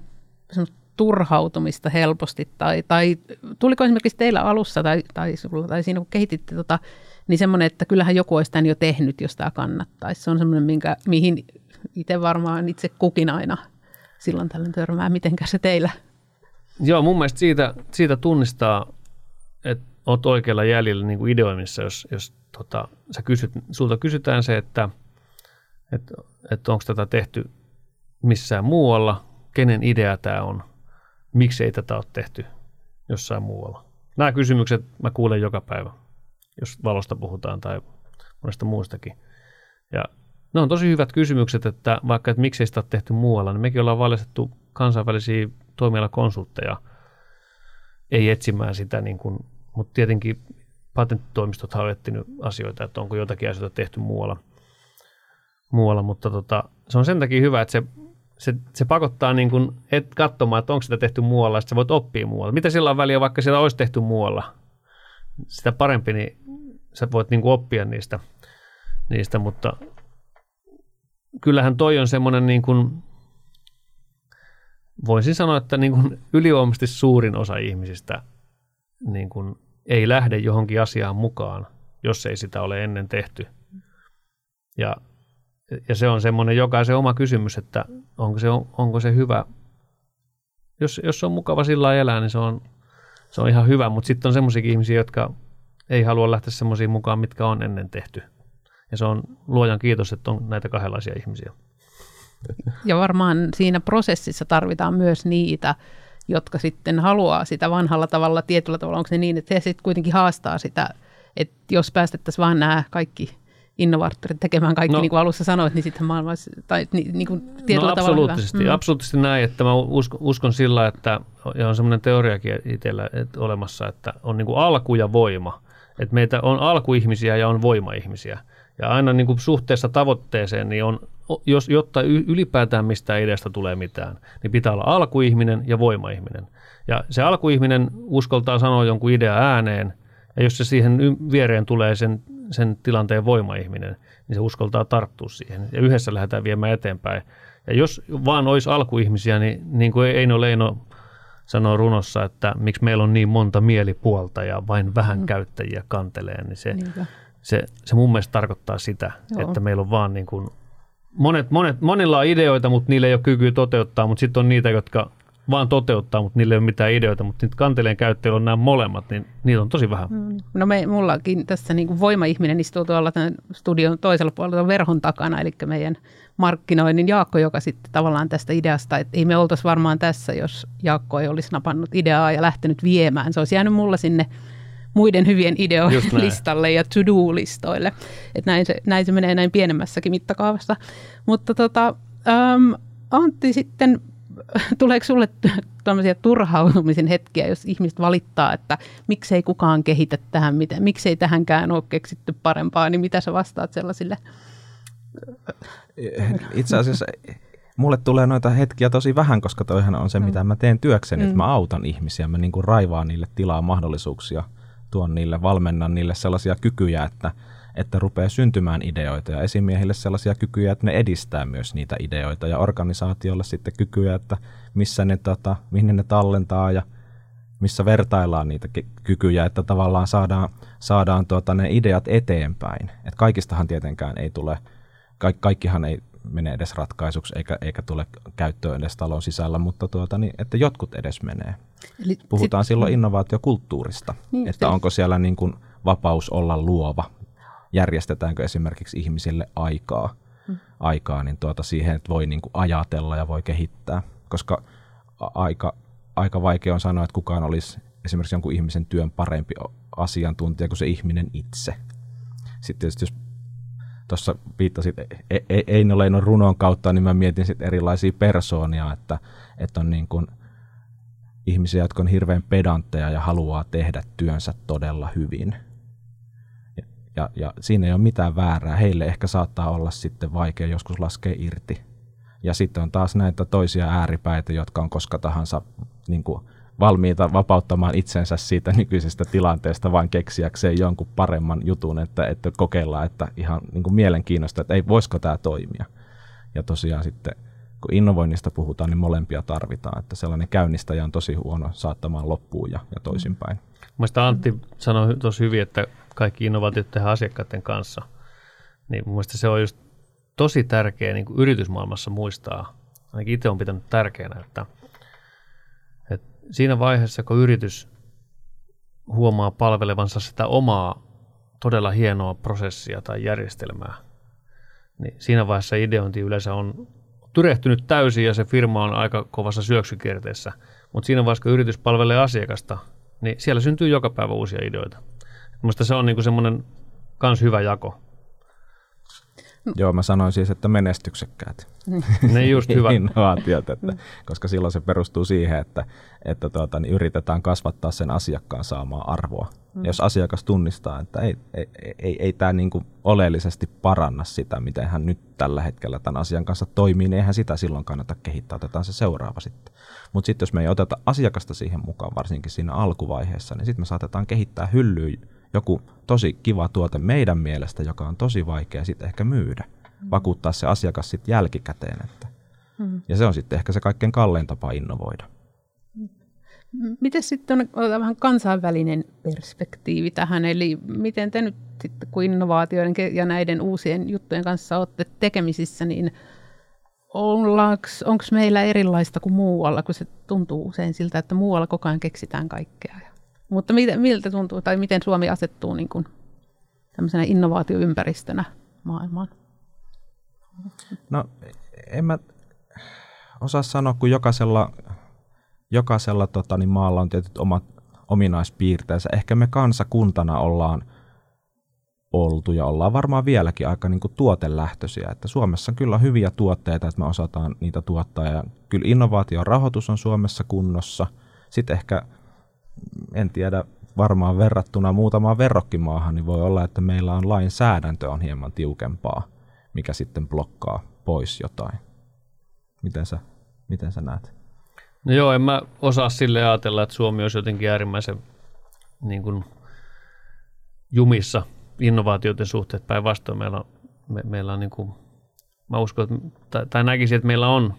turhautumista helposti, tai, tai tuliko esimerkiksi teillä alussa, tai, tai, tai siinä kun kehititte tota, niin semmoinen, että kyllähän joku olisi tämän jo tehnyt, jos tämä kannattaisi. Se on semmoinen, minkä, mihin itse varmaan itse kukin aina silloin tällöin törmää. Mitenkä se teillä? Joo, mun mielestä siitä, siitä tunnistaa, että olet oikealla jäljellä niin kuin ideoimissa, jos, jos tota, sä kysyt, sulta kysytään se, että, että, että onko tätä tehty missään muualla, kenen idea tämä on, miksi ei tätä ole tehty jossain muualla. Nämä kysymykset mä kuulen joka päivä jos valosta puhutaan tai monesta muustakin. Ja ne on tosi hyvät kysymykset, että vaikka että miksei sitä ole tehty muualla, niin mekin ollaan valjastettu kansainvälisiä toimialakonsultteja, ei etsimään sitä, niin kuin, mutta tietenkin patenttitoimistot on etsinyt asioita, että onko jotakin asioita tehty muualla, muualla mutta tota, se on sen takia hyvä, että se, se, se pakottaa niin kuin, et katsomaan, että onko sitä tehty muualla, että sä voit oppia muualla. Mitä sillä on väliä, vaikka sitä olisi tehty muualla? sitä parempi, niin sä voit niin kuin oppia niistä, niistä, mutta kyllähän toi on semmoinen niin kuin, voisin sanoa, että niin kuin ylivoimaisesti suurin osa ihmisistä niin kuin ei lähde johonkin asiaan mukaan, jos ei sitä ole ennen tehty. Ja, ja se on semmoinen jokaisen oma kysymys, että onko se, onko se hyvä. Jos, jos on mukava sillä elää, niin se on, se on ihan hyvä, mutta sitten on semmoisia ihmisiä, jotka ei halua lähteä semmoisiin mukaan, mitkä on ennen tehty. Ja se on luojan kiitos, että on näitä kahdenlaisia ihmisiä. Ja varmaan siinä prosessissa tarvitaan myös niitä, jotka sitten haluaa sitä vanhalla tavalla, tietyllä tavalla, onko se niin, että se sitten kuitenkin haastaa sitä, että jos päästettäisiin vaan nämä kaikki innovaattorit tekemään kaikki, no, niin kuin alussa sanoit, niin sitten maailma olisi, tai niin, niin kuin tietyllä no, tavalla absoluuttisesti, hyvä. Mm. absoluuttisesti näin, että mä uskon, uskon sillä, että, ja on semmoinen teoriakin itsellä että olemassa, että on niin kuin alku ja voima. Että meitä on alkuihmisiä ja on voimaihmisiä. Ja aina niin kuin suhteessa tavoitteeseen, niin on, jos, jotta ylipäätään mistään ideasta tulee mitään, niin pitää olla alkuihminen ja voimaihminen. Ja se alkuihminen uskoltaa sanoa jonkun idea ääneen, ja jos se siihen viereen tulee sen, sen tilanteen voimaihminen, niin se uskoltaa tarttua siihen. Ja yhdessä lähdetään viemään eteenpäin. Ja jos vaan olisi alkuihmisiä, niin niin kuin Eino Leino sanoo runossa, että miksi meillä on niin monta mielipuolta ja vain vähän mm. käyttäjiä kantelee, niin se, se, se mun mielestä tarkoittaa sitä, Joo. että meillä on vaan niin kuin, monet, monet, monilla on ideoita, mutta niillä ei ole kykyä toteuttaa, mutta sitten on niitä, jotka vaan toteuttaa, mutta niillä ei ole mitään ideoita, mutta nyt kanteleen käyttäjillä on nämä molemmat, niin niitä on tosi vähän. Mm. No me, mullakin tässä niin kuin voimaihminen istuu tuolla tämän studion toisella puolella verhon takana, eli meidän markkinoinnin Jaakko, joka sitten tavallaan tästä ideasta, että ei me oltaisi varmaan tässä, jos Jaakko ei olisi napannut ideaa ja lähtenyt viemään. Se olisi jäänyt mulla sinne muiden hyvien ideoiden listalle ja to-do-listoille. Että näin, se, näin se menee näin pienemmässäkin mittakaavassa. Mutta tota, ähm, Antti sitten, *laughs* tuleeko sulle tämmöisiä turhautumisen hetkiä, jos ihmiset valittaa, että miksei kukaan kehitä tähän, miten, miksei tähänkään ole keksitty parempaa, niin mitä sä vastaat sellaisille? Itse asiassa mulle tulee noita hetkiä tosi vähän, koska toihan on se, mm. mitä mä teen työkseni, mm. että mä autan ihmisiä, mä niin kuin raivaan niille tilaa mahdollisuuksia, tuon niille, valmennan niille sellaisia kykyjä, että, että rupeaa syntymään ideoita ja esimiehille sellaisia kykyjä, että ne edistää myös niitä ideoita ja organisaatiolle sitten kykyjä, että missä ne, tota, mihin ne tallentaa ja missä vertaillaan niitä kykyjä, että tavallaan saadaan, saadaan tuota, ne ideat eteenpäin. Et kaikistahan tietenkään ei tule, ka- kaikkihan ei mene edes ratkaisuksi eikä, eikä tule käyttöön edes talon sisällä, mutta tuota, niin, että jotkut edes menee. Eli Puhutaan sit, silloin innovaatiokulttuurista, niin, että onko siellä niin kuin vapaus olla luova, järjestetäänkö esimerkiksi ihmisille aikaa, hmm. aikaa niin tuota siihen, että voi niin kuin ajatella ja voi kehittää, koska aika, aika vaikea on sanoa, että kukaan olisi esimerkiksi jonkun ihmisen työn parempi asiantuntija kuin se ihminen itse. Sitten tietysti jos tuossa viittasit Eino Leinon runon kautta, niin mä mietin sitten erilaisia persoonia, että, että on niin kuin ihmisiä, jotka on hirveän pedantteja ja haluaa tehdä työnsä todella hyvin. Ja, ja, ja siinä ei ole mitään väärää. Heille ehkä saattaa olla sitten vaikea joskus laskea irti. Ja sitten on taas näitä toisia ääripäitä, jotka on koska tahansa niin kuin valmiita vapauttamaan itsensä siitä nykyisestä tilanteesta vain keksiäkseen jonkun paremman jutun, että, että kokeillaan, että ihan niin kuin mielenkiinnosta, että ei, voisiko tämä toimia. Ja tosiaan sitten kun innovoinnista puhutaan, niin molempia tarvitaan, että sellainen käynnistäjä on tosi huono saattamaan loppuun ja, ja toisinpäin. Mielestäni Antti sanoi tosi hyvin, että kaikki innovaatiot tehdään asiakkaiden kanssa. Niin mielestäni se on just tosi tärkeä niin kuin yritysmaailmassa muistaa, ainakin itse on pitänyt tärkeänä, että – siinä vaiheessa, kun yritys huomaa palvelevansa sitä omaa todella hienoa prosessia tai järjestelmää, niin siinä vaiheessa ideointi yleensä on tyrehtynyt täysin ja se firma on aika kovassa syöksykierteessä. Mutta siinä vaiheessa, kun yritys palvelee asiakasta, niin siellä syntyy joka päivä uusia ideoita. Minusta se on niinku semmoinen kans hyvä jako. Joo, mä sanoin siis, että menestyksekkäät. Ne *laughs* just hyvä. Innovaatiot, että, koska silloin se perustuu siihen, että, että tuota, niin yritetään kasvattaa sen asiakkaan saamaa arvoa. Mm. Jos asiakas tunnistaa, että ei, ei, ei, ei tämä niinku oleellisesti paranna sitä, miten hän nyt tällä hetkellä tämän asian kanssa toimii, niin eihän sitä silloin kannata kehittää, otetaan se seuraava sitten. Mutta sitten jos me ei oteta asiakasta siihen mukaan, varsinkin siinä alkuvaiheessa, niin sitten me saatetaan kehittää hyllyä joku tosi kiva tuote meidän mielestä, joka on tosi vaikea sitten ehkä myydä. Mm. Vakuuttaa se asiakas sitten jälkikäteen. Että. Mm. Ja se on sitten ehkä se kaikkein kallein tapa innovoida. Miten sitten on, vähän kansainvälinen perspektiivi tähän, eli miten te nyt sitten kun innovaatioiden ja näiden uusien juttujen kanssa olette tekemisissä, niin onko meillä erilaista kuin muualla, kun se tuntuu usein siltä, että muualla koko ajan keksitään kaikkea. Mutta miltä tuntuu, tai miten Suomi asettuu niin kuin tämmöisenä innovaatioympäristönä maailmaan? No en mä osaa sanoa, kun jokaisella, jokaisella tota, niin maalla on tietyt omat ominaispiirteensä. Ehkä me kansakuntana ollaan oltu ja ollaan varmaan vieläkin aika niin kuin tuotelähtöisiä. Että Suomessa kyllä on hyviä tuotteita, että me osataan niitä tuottaa ja kyllä innovaation rahoitus on Suomessa kunnossa. Sitten ehkä en tiedä, varmaan verrattuna muutamaan verrokkimaahan, niin voi olla, että meillä on lainsäädäntö on hieman tiukempaa, mikä sitten blokkaa pois jotain. Miten sä, miten sä näet? No joo, en mä osaa sille ajatella, että Suomi olisi jotenkin äärimmäisen niin kuin, jumissa innovaatioiden suhteet. Päinvastoin meillä on, me, meillä on niin kuin, mä uskon, että, tai, tai näkisin, että meillä on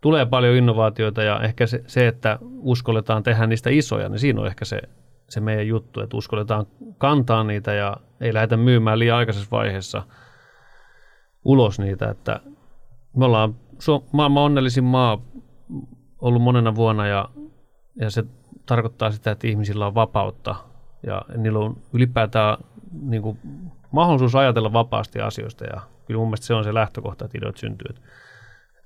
tulee paljon innovaatioita ja ehkä se, se, että uskolletaan tehdä niistä isoja, niin siinä on ehkä se, se meidän juttu, että uskolletaan kantaa niitä ja ei lähdetä myymään liian aikaisessa vaiheessa ulos niitä, että me ollaan maailman onnellisin maa ollut monena vuonna ja, ja se tarkoittaa sitä, että ihmisillä on vapautta ja niillä on ylipäätään niin kuin, mahdollisuus ajatella vapaasti asioista ja kyllä mun mielestä se on se lähtökohta, että ideot syntyy. Että,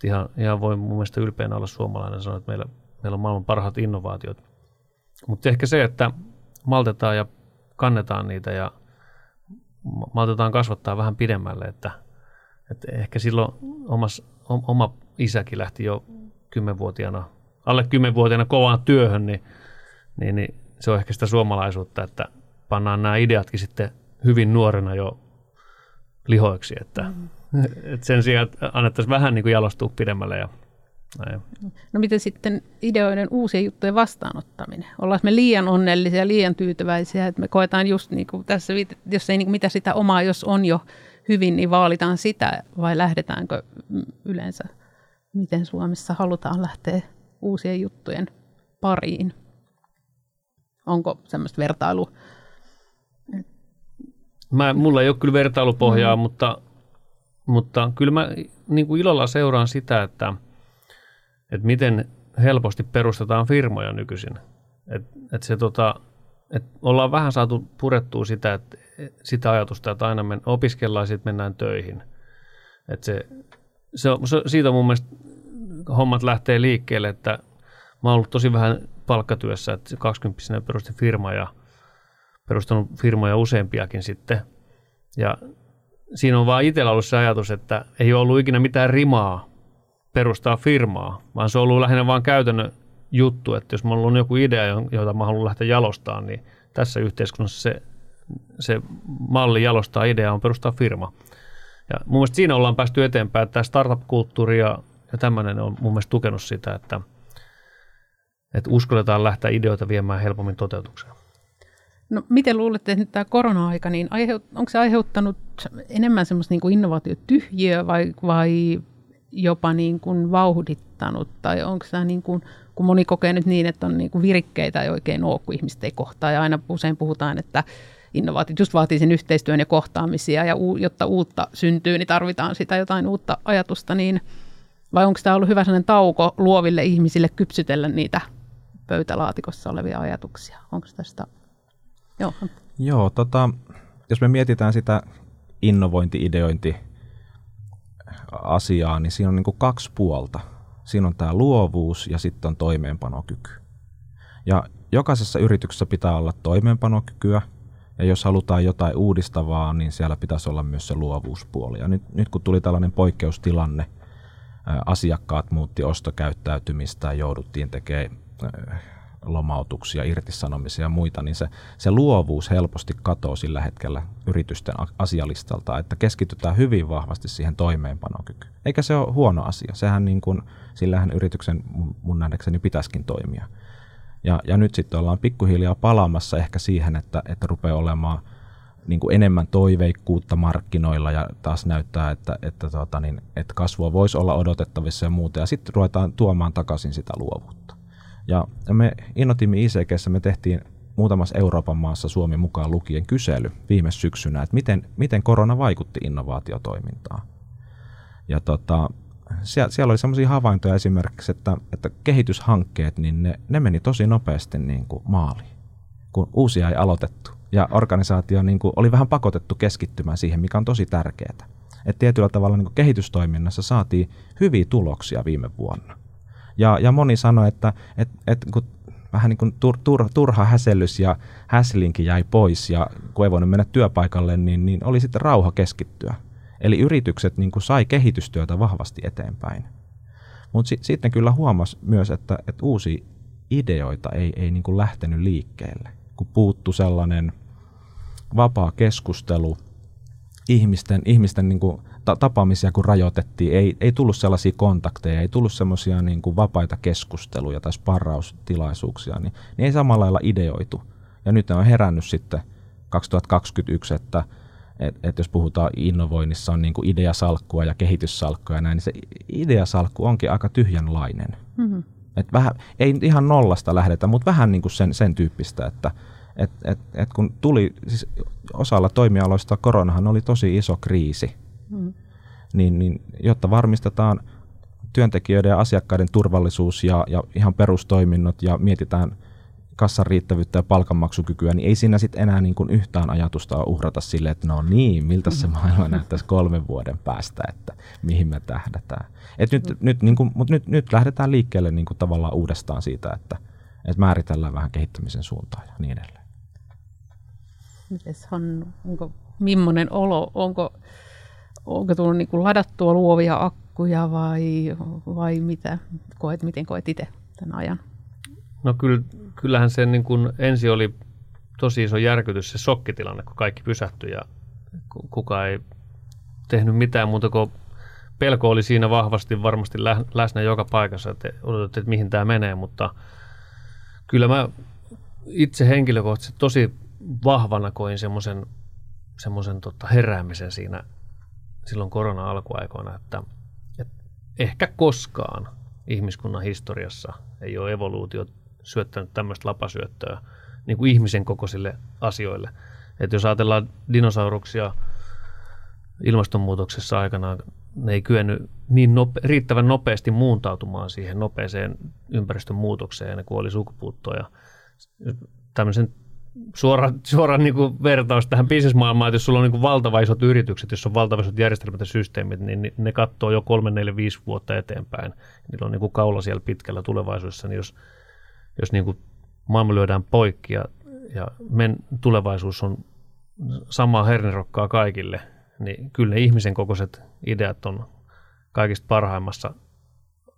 että ihan, ihan voi mun mielestä ylpeänä olla suomalainen sanoa, että meillä, meillä on maailman parhaat innovaatiot. Mutta ehkä se, että maltetaan ja kannetaan niitä ja maltetaan kasvattaa vähän pidemmälle, että, että ehkä silloin omas, oma isäkin lähti jo kymmenvuotiaana, alle kymmenvuotiaana kovaan työhön, niin, niin, niin se on ehkä sitä suomalaisuutta, että pannaan nämä ideatkin sitten hyvin nuorena jo lihoiksi, että, mm. *laughs* että sen sijaan että annettaisiin vähän niin kuin jalostua pidemmälle ja näin. No miten sitten ideoiden uusien juttujen vastaanottaminen? Ollaan me liian onnellisia, liian tyytyväisiä, että me koetaan just niin kuin tässä, jos ei niin kuin mitä sitä omaa, jos on jo hyvin, niin vaalitaan sitä vai lähdetäänkö yleensä, miten Suomessa halutaan lähteä uusien juttujen pariin? Onko semmoista vertailu? Mä, mulla ei ole kyllä vertailupohjaa, mm. mutta, mutta kyllä mä niin kuin ilolla seuraan sitä, että, että miten helposti perustetaan firmoja nykyisin. Et, et se, tota, et ollaan vähän saatu purettua sitä, että, sitä ajatusta, että aina men, opiskellaan ja sitten mennään töihin. Et se, se, se, siitä mun mielestä hommat lähtee liikkeelle, että mä oon ollut tosi vähän palkkatyössä, että 20 perustin firma ja perustanut firmoja useampiakin sitten. Ja siinä on vaan itsellä ollut se ajatus, että ei ole ollut ikinä mitään rimaa perustaa firmaa, vaan se on ollut lähinnä vain käytännön juttu, että jos mulla on joku idea, jota mä haluan lähteä jalostamaan, niin tässä yhteiskunnassa se, se malli jalostaa idea on perustaa firma. Ja mun mielestä siinä ollaan päästy eteenpäin, että tämä startup-kulttuuri ja, ja tämmöinen on mun mielestä tukenut sitä, että, että uskalletaan lähteä ideoita viemään helpommin toteutukseen. No miten luulette, että nyt tämä korona-aika, niin aiheut, onko se aiheuttanut enemmän semmoista niin kuin innovaatiotyhjiöä vai, vai jopa niin kuin vauhdittanut? Tai onko tämä niin kuin, kun moni kokee nyt niin, että on niin kuin virikkeitä ei oikein ole, kun ihmiset ei kohtaa. Ja aina usein puhutaan, että innovaatiot just vaatii sen yhteistyön ja kohtaamisia, ja u, jotta uutta syntyy, niin tarvitaan sitä jotain uutta ajatusta. Niin, vai onko tämä ollut hyvä sellainen tauko luoville ihmisille kypsytellä niitä pöytälaatikossa olevia ajatuksia? Onko tästä Joo. Joo, tota, jos me mietitään sitä innovointi-ideointi asiaa, niin siinä on niin kaksi puolta. Siinä on tämä luovuus ja sitten on toimeenpanokyky. Ja jokaisessa yrityksessä pitää olla toimeenpanokykyä, ja jos halutaan jotain uudistavaa, niin siellä pitäisi olla myös se luovuuspuoli. Ja nyt, nyt kun tuli tällainen poikkeustilanne, asiakkaat muutti ostokäyttäytymistä ja jouduttiin tekemään lomautuksia, irtisanomisia ja muita, niin se, se luovuus helposti katoaa sillä hetkellä yritysten asialistalta, että keskitytään hyvin vahvasti siihen toimeenpanokykyyn. Eikä se ole huono asia, sehän niin kuin, sillähän yrityksen mun nähdäkseni pitäisikin toimia. Ja, ja nyt sitten ollaan pikkuhiljaa palaamassa ehkä siihen, että, että rupeaa olemaan niin kuin enemmän toiveikkuutta markkinoilla ja taas näyttää, että, että, tota niin, että kasvua voisi olla odotettavissa ja muuta. Ja sitten ruvetaan tuomaan takaisin sitä luovuutta. Ja me Innotimi ICGssä me tehtiin muutamassa Euroopan maassa Suomi mukaan lukien kysely viime syksynä, että miten, miten korona vaikutti innovaatiotoimintaan. Ja tota, siellä, siellä oli sellaisia havaintoja esimerkiksi, että, että kehityshankkeet, niin ne, ne meni tosi nopeasti niin kuin maaliin, kun uusia ei aloitettu. Ja organisaatio niin kuin, oli vähän pakotettu keskittymään siihen, mikä on tosi tärkeää. Että tietyllä tavalla niin kuin kehitystoiminnassa saatiin hyviä tuloksia viime vuonna. Ja, ja moni sanoi, että et, et, kun vähän niin kuin tur, tur, turha häsellys ja häslinki jäi pois ja kun ei voinut mennä työpaikalle, niin, niin oli sitten rauha keskittyä. Eli yritykset niin kuin sai kehitystyötä vahvasti eteenpäin. Mutta si, sitten kyllä huomasi myös, että, että uusia ideoita ei, ei niin kuin lähtenyt liikkeelle, kun puuttu sellainen vapaa keskustelu, ihmisten, ihmisten niin kuin ta- tapaamisia kun rajoitettiin, ei, ei tullut sellaisia kontakteja, ei tullut semmoisia niin kuin vapaita keskusteluja tai sparraustilaisuuksia, niin, niin ei samalla lailla ideoitu. Ja nyt ne on herännyt sitten 2021, että et, et jos puhutaan innovoinnissa on niin kuin ideasalkkua ja kehityssalkkua ja näin, niin se ideasalkku onkin aika tyhjänlainen. Mm-hmm. Et vähän, ei ihan nollasta lähdetä, mutta vähän niin kuin sen, sen tyyppistä, että et, et, et kun tuli, siis osalla toimialoista koronahan oli tosi iso kriisi, mm. niin, niin jotta varmistetaan työntekijöiden ja asiakkaiden turvallisuus ja, ja ihan perustoiminnot ja mietitään kassan riittävyyttä ja palkanmaksukykyä, niin ei siinä sitten enää niin kuin yhtään ajatusta uhrata sille, että no niin, miltä se maailma näyttäisi kolmen vuoden päästä, että mihin me tähdätään. Et nyt, nyt, niin kuin, mutta nyt, nyt lähdetään liikkeelle niin kuin tavallaan uudestaan siitä, että, että määritellään vähän kehittämisen suuntaa ja niin edelleen. Mites Hannu, onko millainen olo, onko, onko tullut niin kuin ladattua luovia akkuja vai, vai mitä koet, miten koet itse tämän ajan? No kyllä, kyllähän se niin kuin ensi oli tosi iso järkytys se sokkitilanne, kun kaikki pysähtyi ja kukaan ei tehnyt mitään muuta kuin pelko oli siinä vahvasti varmasti läsnä joka paikassa, että odotettiin, että mihin tämä menee, mutta kyllä mä itse henkilökohtaisesti tosi vahvana koin semmoisen semmoisen tota heräämisen siinä silloin korona-alkuaikoina, että, että ehkä koskaan ihmiskunnan historiassa ei ole evoluutio syöttänyt tämmöistä lapasyöttöä niin kuin ihmisen kokoisille asioille. Että jos ajatellaan dinosauruksia ilmastonmuutoksessa aikanaan, ne ei kyennyt niin nope, riittävän nopeasti muuntautumaan siihen nopeeseen ympäristön muutokseen ja ne kuoli sukupuuttoon. Ja tämmöisen suora, suora niin kuin vertaus tähän bisnesmaailmaan, että jos sulla on niin kuin valtava isot yritykset, jos on valtava isot järjestelmät ja systeemit, niin ne katsoo jo kolme, neljä, viisi vuotta eteenpäin. Niillä on niin kuin kaula siellä pitkällä tulevaisuudessa, niin jos, jos niin kuin maailma lyödään poikki ja, ja men, tulevaisuus on samaa hernirokkaa kaikille, niin kyllä ne ihmisen kokoiset ideat on kaikista parhaimmassa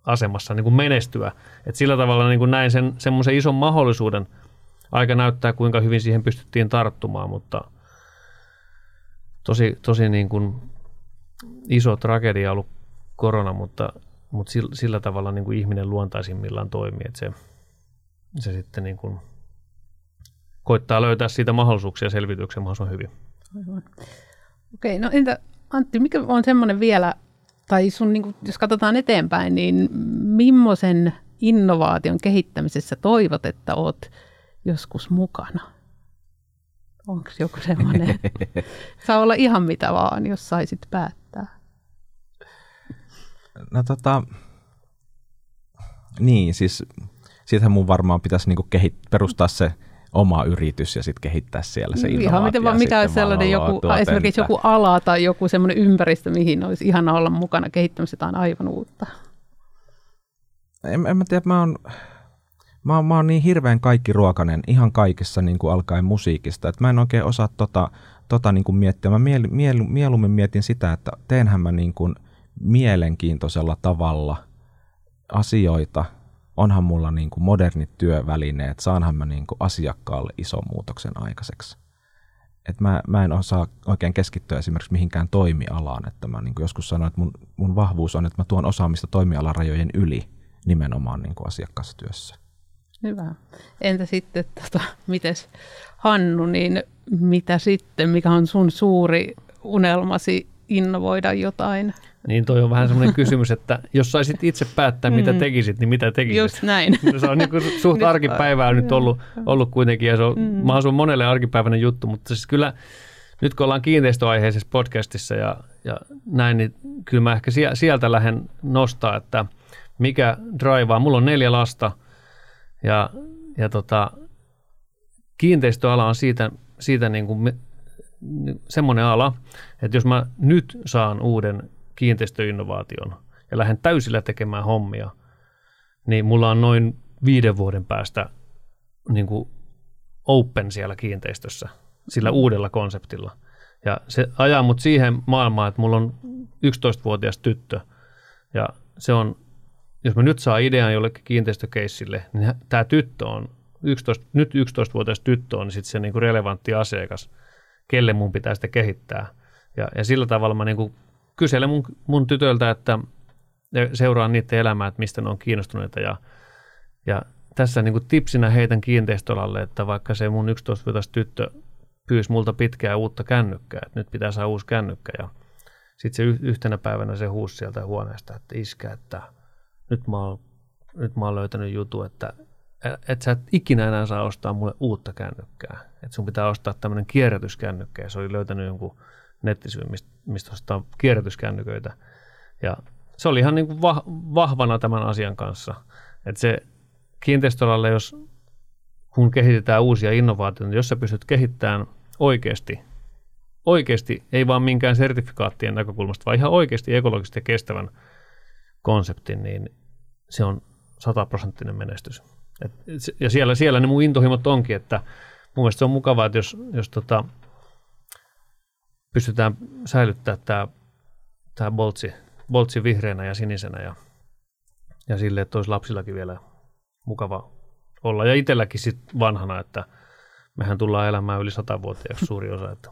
asemassa niin kuin menestyä. Et sillä tavalla niin kuin näin sen, semmoisen ison mahdollisuuden – aika näyttää, kuinka hyvin siihen pystyttiin tarttumaan, mutta tosi, tosi niin kuin iso tragedia ollut korona, mutta, mutta sillä, sillä tavalla niin kuin ihminen luontaisimmillaan toimii, että se, se sitten niin kuin koittaa löytää siitä mahdollisuuksia selvityksen mahdollisimman hyvin. Aivan. Okei, no entä Antti, mikä on semmoinen vielä, tai sun, niin kuin, jos katsotaan eteenpäin, niin millaisen innovaation kehittämisessä toivot, että olet joskus mukana? Onko joku semmoinen? *laughs* Saa olla ihan mitä vaan, jos saisit päättää. No tota, niin siis siitähän mun varmaan pitäisi niinku kehit, perustaa se oma yritys ja sitten kehittää siellä se innovaatio. Ihan miten vaan, mikä olisi sellainen joku, esimerkiksi joku ala tai joku semmoinen ympäristö, mihin olisi ihana olla mukana kehittämässä jotain aivan uutta. En, en mä tiedä, mä oon mä, mä oon niin hirveän kaikki ruokanen ihan kaikessa niin kuin alkaen musiikista, että mä en oikein osaa tota, tota niin kuin miettiä. Mä miel, miel, mieluummin mietin sitä, että teenhän mä niin kuin mielenkiintoisella tavalla asioita, onhan mulla niin kuin modernit työvälineet, saanhan mä niin kuin asiakkaalle ison muutoksen aikaiseksi. Et mä, mä en osaa oikein keskittyä esimerkiksi mihinkään toimialaan. Että mä niin kuin joskus sanoin, että mun, mun vahvuus on, että mä tuon osaamista toimialarajojen yli nimenomaan niin kuin asiakastyössä. Hyvä. Entä sitten, tota, mites Hannu, niin mitä sitten, mikä on sun suuri unelmasi innovoida jotain? Niin toi on vähän semmoinen kysymys, että jos saisit itse päättää, mitä mm. tekisit, niin mitä tekisit? Just näin. *laughs* Se on niin kuin suht arkipäivää nyt ollut, ollut kuitenkin, ja se on mm. mahdollisimman monelle arkipäiväinen juttu, mutta siis kyllä nyt kun ollaan kiinteistöaiheisessa podcastissa ja, ja näin, niin kyllä mä ehkä sieltä lähden nostaa, että mikä draivaa. Mulla on neljä lasta – ja, ja tota, kiinteistöala on siitä, siitä niin kuin me, semmoinen ala, että jos mä nyt saan uuden kiinteistöinnovaation ja lähden täysillä tekemään hommia, niin mulla on noin viiden vuoden päästä niin kuin open siellä kiinteistössä sillä uudella konseptilla. Ja se ajaa mut siihen maailmaan, että mulla on 11-vuotias tyttö ja se on jos mä nyt saan idean jollekin kiinteistökeissille, niin tämä tyttö on, 11, nyt 11-vuotias tyttö on sitten se niinku relevantti asiakas, kelle mun pitää sitä kehittää. Ja, ja sillä tavalla mä niinku kyselen mun, mun tytöltä, että seuraan niiden elämää, että mistä ne on kiinnostuneita. Ja, ja tässä niinku tipsinä heitän kiinteistölalle, että vaikka se mun 11-vuotias tyttö pyysi multa pitkää uutta kännykkää, että nyt pitää saada uusi kännykkä. Ja sitten se yhtenä päivänä se huusi sieltä huoneesta, että iskä, että – nyt mä oon, nyt mä oon löytänyt jutu, että et sä et ikinä enää saa ostaa mulle uutta kännykkää. Että sun pitää ostaa tämmöinen kierrätyskännykkä. Ja se oli löytänyt jonkun nettisivun, mistä, mistä ostaa kierrätyskännyköitä. Ja se oli ihan niin kuin va- vahvana tämän asian kanssa. Että se kiinteistöalalle, jos kun kehitetään uusia innovaatioita, jos sä pystyt kehittämään oikeasti, oikeasti, ei vaan minkään sertifikaattien näkökulmasta, vaan ihan oikeasti ekologisesti kestävän konseptin, niin se on sataprosenttinen menestys. Et, ja siellä, siellä ne mun intohimot onkin, että mun mielestä se on mukavaa, että jos, jos tota, pystytään säilyttämään tämä, tämä boltsi, boltsi vihreänä ja sinisenä ja, ja sille, että olisi lapsillakin vielä mukava olla. Ja itselläkin sit vanhana, että mehän tullaan elämään yli satavuotiaaksi suuri osa. Että.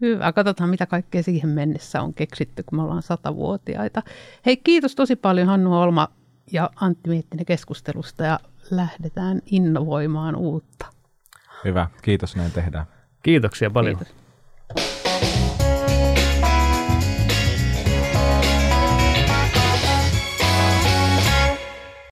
Hyvä, katsotaan mitä kaikkea siihen mennessä on keksitty, kun me ollaan satavuotiaita. Hei, kiitos tosi paljon Hannu Olma ja Antti Miettinen keskustelusta ja lähdetään innovoimaan uutta. Hyvä, kiitos näin tehdään. Kiitoksia paljon. Kiitos.